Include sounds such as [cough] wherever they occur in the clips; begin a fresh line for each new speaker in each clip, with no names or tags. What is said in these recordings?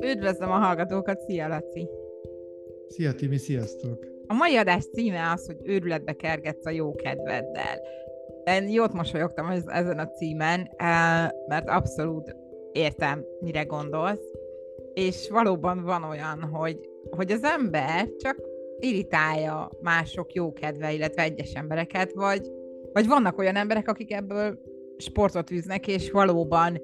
Üdvözlöm a hallgatókat, szia Laci!
Szia Timi, sziasztok!
A mai adás címe az, hogy őrületbe kergetsz a jó kedveddel. Én jót mosolyogtam ezen a címen, eh, mert abszolút értem, mire gondolsz, és valóban van olyan, hogy, hogy az ember csak irritálja mások jó kedve, illetve egyes embereket, vagy, vagy vannak olyan emberek, akik ebből sportot űznek, és valóban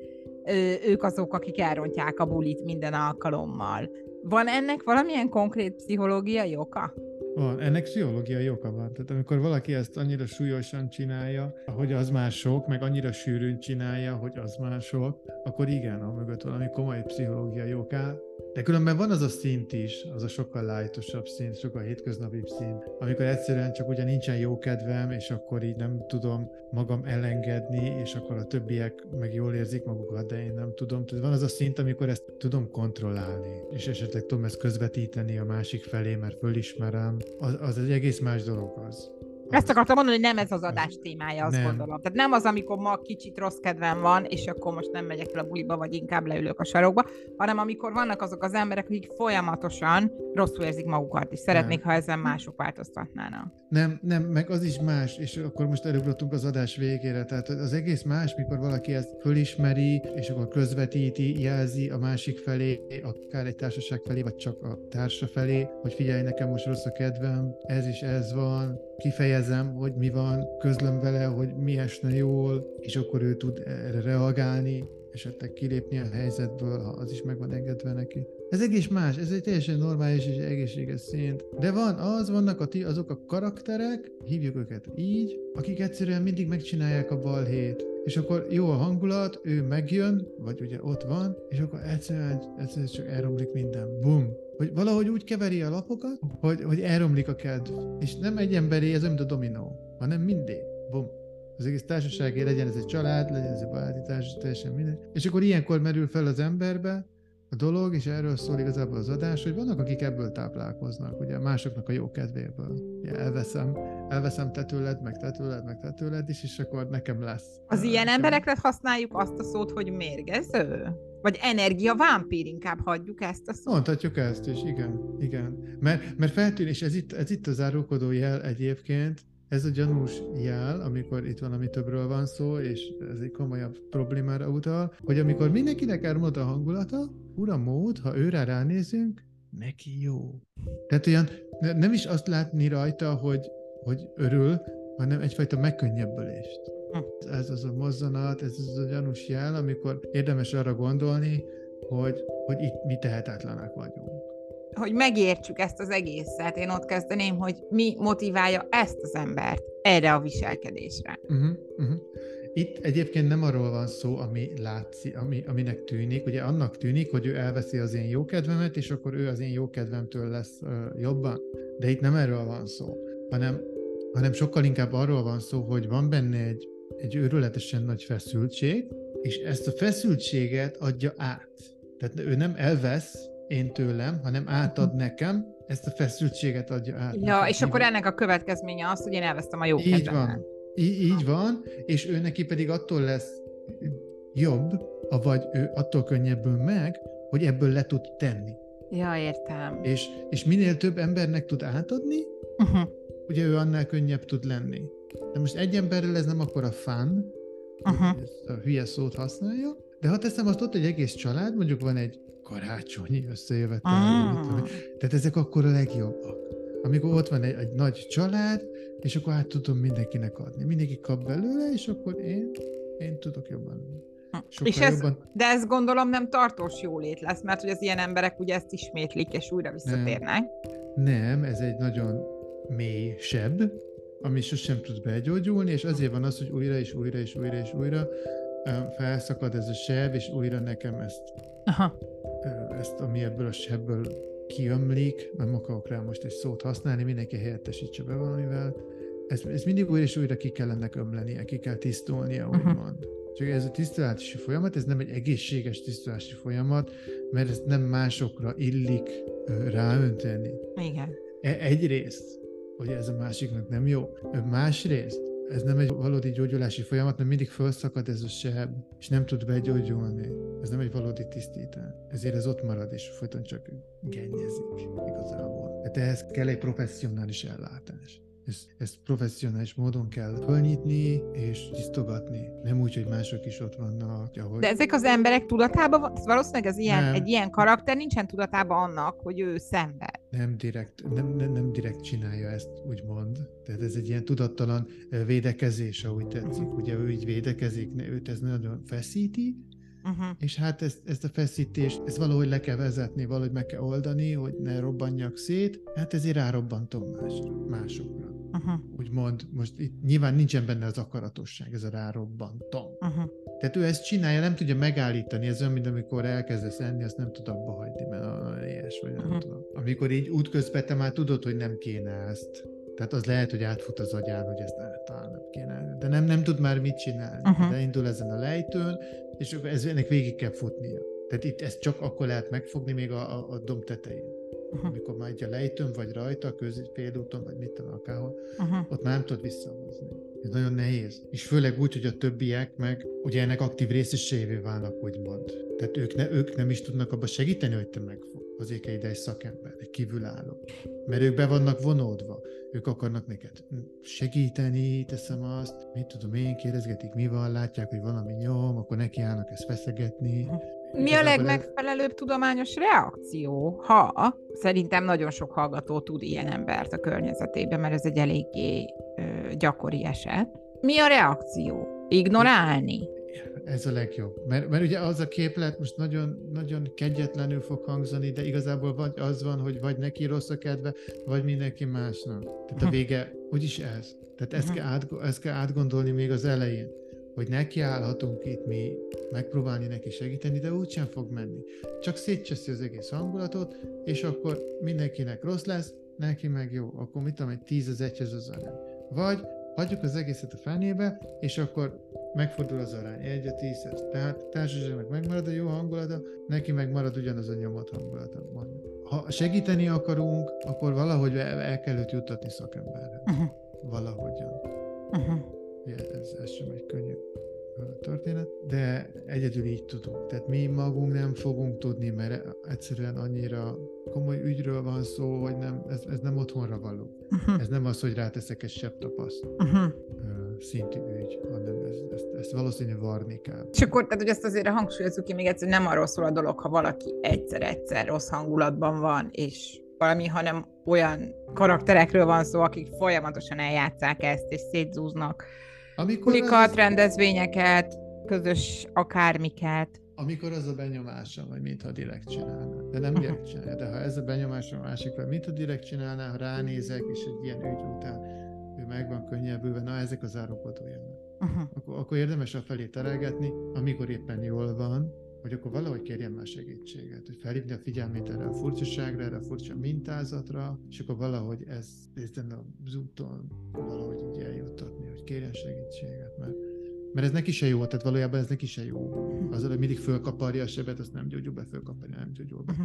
ők azok, akik elrontják a bulit minden alkalommal. Van ennek valamilyen konkrét pszichológiai oka?
Van, ennek pszichológiai oka van. Tehát amikor valaki ezt annyira súlyosan csinálja, hogy az mások, meg annyira sűrűn csinálja, hogy az mások, akkor igen, a mögött valami komoly pszichológiai oká, de különben van az a szint is, az a sokkal lájtosabb szint, sokkal hétköznapibb szint, amikor egyszerűen csak ugye nincsen jó kedvem, és akkor így nem tudom magam elengedni, és akkor a többiek meg jól érzik magukat, de én nem tudom. Tehát van az a szint, amikor ezt tudom kontrollálni, és esetleg tudom ezt közvetíteni a másik felé, mert fölismerem. Az, az egy egész más dolog az.
Ezt akartam mondani, hogy nem ez az adás témája, azt nem. gondolom. Tehát nem az, amikor ma kicsit rossz kedvem van, és akkor most nem megyek el a buliba, vagy inkább leülök a sarokba, hanem amikor vannak azok az emberek, akik folyamatosan rosszul érzik magukat, és szeretnék, nem. ha ezen mások változtatnának.
Nem, nem, meg az is más, és akkor most előgrottunk az adás végére, tehát az egész más, mikor valaki ezt fölismeri, és akkor közvetíti, jelzi a másik felé, akár egy társaság felé, vagy csak a társa felé, hogy figyelj, nekem most rossz a kedvem, ez is ez van, kifejezem, hogy mi van, közlöm vele, hogy mi esne jól, és akkor ő tud erre reagálni, esetleg kilépni a helyzetből, ha az is meg van engedve neki. Ez egész más, ez egy teljesen normális és egészséges szint. De van az, vannak a ti, azok a karakterek, hívjuk őket így, akik egyszerűen mindig megcsinálják a balhét. És akkor jó a hangulat, ő megjön, vagy ugye ott van, és akkor egyszerűen, egyszerűen csak elromlik minden. Bum! Hogy valahogy úgy keveri a lapokat, hogy, hogy elromlik a kedv. És nem egy emberi, ez nem a dominó, hanem mindig. Bum! az egész társaságé, legyen ez egy család, legyen ez egy baráti társaság, teljesen minden. És akkor ilyenkor merül fel az emberbe, a dolog, és erről szól igazából az adás, hogy vannak, akik ebből táplálkoznak, ugye másoknak a jó kedvéből. Ugye elveszem, elveszem te tőled, meg te tőled, meg te tőled is, és akkor nekem lesz.
Az ilyen nekem... emberekre használjuk azt a szót, hogy mérgező? Vagy energia vámpír, inkább hagyjuk ezt a szót.
Mondhatjuk ezt is, igen, igen. Mert, mert feltűn, és ez itt, ez itt az árulkodó jel egyébként, ez a gyanús jel, amikor itt valami többről van szó, és ez egy komolyabb problémára utal, hogy amikor mindenkinek elmond a hangulata, ura mód, ha őre ránézünk, neki jó. Tehát olyan nem is azt látni rajta, hogy, hogy örül, hanem egyfajta megkönnyebbülést. Ez az a mozzanat, ez az a gyanús jel, amikor érdemes arra gondolni, hogy, hogy itt mi tehetetlenek vagyunk
hogy megértsük ezt az egészet, én ott kezdeném, hogy mi motiválja ezt az embert erre a viselkedésre. Uh-huh, uh-huh.
Itt egyébként nem arról van szó, ami látszik, ami, aminek tűnik. Ugye annak tűnik, hogy ő elveszi az én jókedvemet, és akkor ő az én jókedvemtől lesz uh, jobban. De itt nem erről van szó, hanem, hanem sokkal inkább arról van szó, hogy van benne egy, egy őrületesen nagy feszültség, és ezt a feszültséget adja át. Tehát ő nem elvesz, én tőlem, hanem átad nekem, ezt a feszültséget adja át.
Ja, nekem. és akkor ennek a következménye az, hogy én elvesztem a jó Így
kedvemet. van. Í- így van, és ő neki pedig attól lesz jobb, vagy ő attól könnyebbül meg, hogy ebből le tud tenni.
Ja, értem.
És, és minél több embernek tud átadni, uh-huh. ugye ő annál könnyebb tud lenni. De most egy emberrel ez nem akkor a fun, uh-huh. ezt a hülye szót használja, de ha teszem azt ott egy egész család, mondjuk van egy karácsonyi összejövetel. Ah. Tehát ezek akkor a legjobbak. Amikor ott van egy, egy nagy család, és akkor át tudom mindenkinek adni. Mindenki kap belőle, és akkor én, én tudok jobban.
és ez, jobban... De ez gondolom nem tartós jólét lesz, mert hogy az ilyen emberek ugye ezt ismétlik, és újra visszatérnek.
Nem, nem ez egy nagyon mély seb, ami sosem tud begyógyulni, és azért van az, hogy újra és újra és újra és újra felszakad ez a seb, és újra nekem ezt Aha ezt, ami ebből a sebből kiömlik, nem akarok rá most egy szót használni, mindenki helyettesítse be valamivel, ez, ez mindig újra és újra ki kell ennek ömlenie, ki kell tisztulnia, úgymond. Uh-huh. Csak ez a tisztulási folyamat, ez nem egy egészséges tisztulási folyamat, mert ez nem másokra illik ráönteni.
Igen.
E, egyrészt, hogy ez a másiknak nem jó. Másrészt, ez nem egy valódi gyógyulási folyamat, mert mindig felszakad ez a seb, és nem tud begyógyulni. Ez nem egy valódi tisztítás. Ezért ez ott marad, és folyton csak gennyezik igazából. Tehát ehhez kell egy professzionális ellátás. Ezt, ezt professzionális módon kell fölnyitni és tisztogatni. Nem úgy, hogy mások is ott vannak. Ahogy...
De ezek az emberek tudatában, valószínűleg az ilyen,
Nem.
egy ilyen karakter nincsen tudatában annak, hogy ő szenved.
Nem direkt, nem, nem, nem direkt csinálja ezt, úgymond. Tehát ez egy ilyen tudattalan védekezés, ahogy tetszik. Ugye ő így védekezik, őt ez nagyon feszíti,
Uh-huh.
és hát ezt, ezt a feszítést, ezt valahogy le kell vezetni, valahogy meg kell oldani, hogy ne robbanjak szét. Hát ezért rárobbantom másra, másokra.
Uh-huh.
Úgymond, most itt nyilván nincsen benne az akaratosság, ez a rárobbantom.
Uh-huh.
Tehát ő ezt csinálja, nem tudja megállítani, ez olyan, mint amikor elkezdesz enni, azt nem tud abba hagyni, mert olyan éhes vagy, nem
Mhm.
tudom. Amikor így útközben te már tudod, hogy nem kéne ezt. Tehát az lehet, hogy átfut az agyán, hogy ezt eh, talán nem kéne. De nem, nem tud már mit csinálni. Uh-huh. Leindul ezen a lejtőn, és ez, ennek végig kell futnia. Tehát itt ezt csak akkor lehet megfogni még a, a, a domb tetején.
Uh-huh.
Amikor már egy a lejtőn, vagy rajta, köz, félúton, vagy mit tudom, akárhol,
Uh-huh.
ott már nem tudod visszahozni. Ez nagyon nehéz. És főleg úgy, hogy a többiek meg ugye ennek aktív részeseivé válnak, úgymond. Tehát ők, ne, ők nem is tudnak abba segíteni, hogy te megfog. Kell ide egy szakember, egy kívülálló. Mert ők be vannak vonódva. Ők akarnak neked segíteni, teszem azt, mit tudom én, kérdezgetik, mi van, látják, hogy valami nyom, akkor nekiállnak ezt feszegetni.
Mi a legmegfelelőbb tudományos reakció, ha szerintem nagyon sok hallgató tud ilyen embert a környezetében, mert ez egy eléggé ö, gyakori eset. Mi a reakció? Ignorálni?
Ez a legjobb. Mert, mert ugye az a képlet most nagyon, nagyon kegyetlenül fog hangzani, de igazából vagy az van, hogy vagy neki rossz a kedve, vagy mindenki másnak. Tehát a
Hm.
vége úgyis ez. Tehát ezt
Mhm.
kell, át, ezt kell átgondolni még az elején, hogy neki állhatunk itt mi megpróbálni neki segíteni, de úgysem fog menni. Csak szétcseszi az egész hangulatot, és akkor mindenkinek rossz lesz, neki meg jó. Akkor mit tudom, egy tíz az egyhez az arány. Vagy hagyjuk az egészet a fenébe, és akkor megfordul az arány, egy a tízhez. Tehát társaságnak megmarad a jó hangulata, neki meg marad ugyanaz a nyomott hangulata. Ha segíteni akarunk, akkor valahogy el, el kell őt juttatni szakemberre.
Uh-huh.
Valahogyan.
Uh-huh.
Ugye ez, ez sem egy könnyű történet, de egyedül így tudunk. Tehát mi magunk nem fogunk tudni, mert egyszerűen annyira komoly ügyről van szó, hogy nem, ez, ez nem otthonra való.
Uh-huh.
Ez nem az, hogy ráteszek egy sebb tapaszt
Uh-huh.
Szintű ügy, hanem ez, ezt, ezt valószínű varni kell.
És akkor, tehát, hogy ezt azért hangsúlyozzuk ki még egyszer, hogy nem arról szól a dolog, ha valaki egyszer-egyszer rossz hangulatban van, és valami, hanem olyan karakterekről van szó, akik folyamatosan eljátszák ezt, és szétzúznak
Amikor
kulikat,
az,
rendezvényeket, közös akármiket.
amikor az a benyomása, hogy mintha direkt csinálná. De nem direkt csinálja, de ha ez a benyomása a másikra, mintha direkt csinálná, ha ránézek, és egy ilyen ügy után ő meg van könnyebbülve, na ezek az árokadó jelek.
Uh-huh.
Akkor, akkor érdemes a felé terelgetni, amikor éppen jól van, hogy akkor valahogy kérjen már segítséget, hogy felhívni a figyelmét erre a furcsaságra, erre a furcsa mintázatra, és akkor valahogy ez ezen az úton valahogy így eljuttatni, hogy kérjen segítséget, mert, mert ez neki se jó, tehát valójában ez neki se jó. Azzal, hogy mindig fölkaparja a sebet, azt nem gyógyul be, fölkaparja, nem gyógyul be.
Mhm.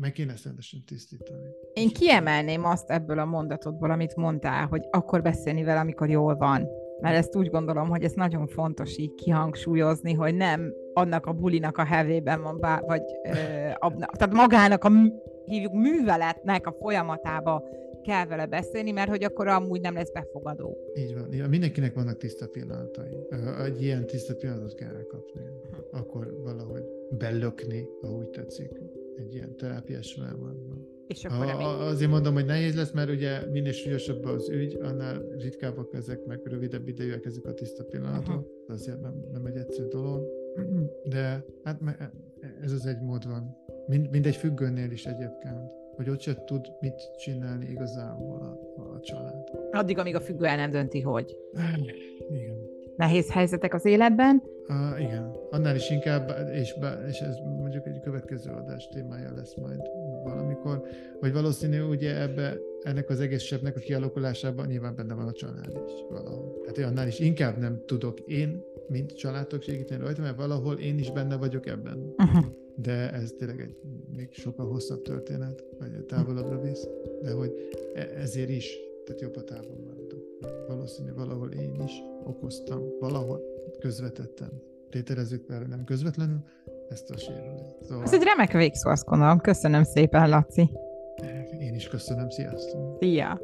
Meg kéne rendesen tisztítani.
Én kiemelném azt ebből a mondatodból, amit mondtál, hogy akkor beszélni vele, amikor jól van. Mert ezt úgy gondolom, hogy ez nagyon fontos így kihangsúlyozni, hogy nem annak a bulinak a hevében van, bá, vagy ö, abna, tehát magának a hívjuk műveletnek a folyamatába kell vele beszélni, mert hogy akkor amúgy nem lesz befogadó.
Így van. Ja, mindenkinek vannak tiszta pillanatai. Egy ilyen tiszta pillanatot kell elkapni. Akkor valahogy belökni, ha úgy tetszik, egy ilyen terápiás folyamatban.
És
A,
akkor remény.
a, azért mondom, hogy nehéz lesz, mert ugye minél súlyosabb az ügy, annál ritkábbak ezek, meg rövidebb idejűek ezek a tiszta pillanatok. Uh-huh. Azért nem, nem egy egyszerű dolog. De hát me- ez az egy mód van. Mind, mindegy függőnél is egyébként, hogy ott se tud mit csinálni igazából a, a család.
Addig, amíg a függő el nem dönti, hogy [clears throat]
Igen.
nehéz helyzetek az életben.
Uh, igen, annál is inkább, és, be, és ez mondjuk egy következő adás témája lesz majd valamikor, hogy valószínű ugye ebbe, ennek az egész sebnek a kialakulásában nyilván benne van a család is valahol. Tehát annál is inkább nem tudok én, mint családok segíteni rajta, mert valahol én is benne vagyok ebben.
Uh-huh.
De ez tényleg egy még sokkal hosszabb történet, vagy távolabbra visz, de hogy e- ezért is, tehát jobb a távol maradok. valószínű valahol én is okoztam, valahol közvetettem. Tételezzük fel, nem közvetlenül, ezt a sérülést.
Szóval... Ez egy remek végszó, azt gondolom. Köszönöm szépen, Laci.
Én is köszönöm, sziasztok!
Szia!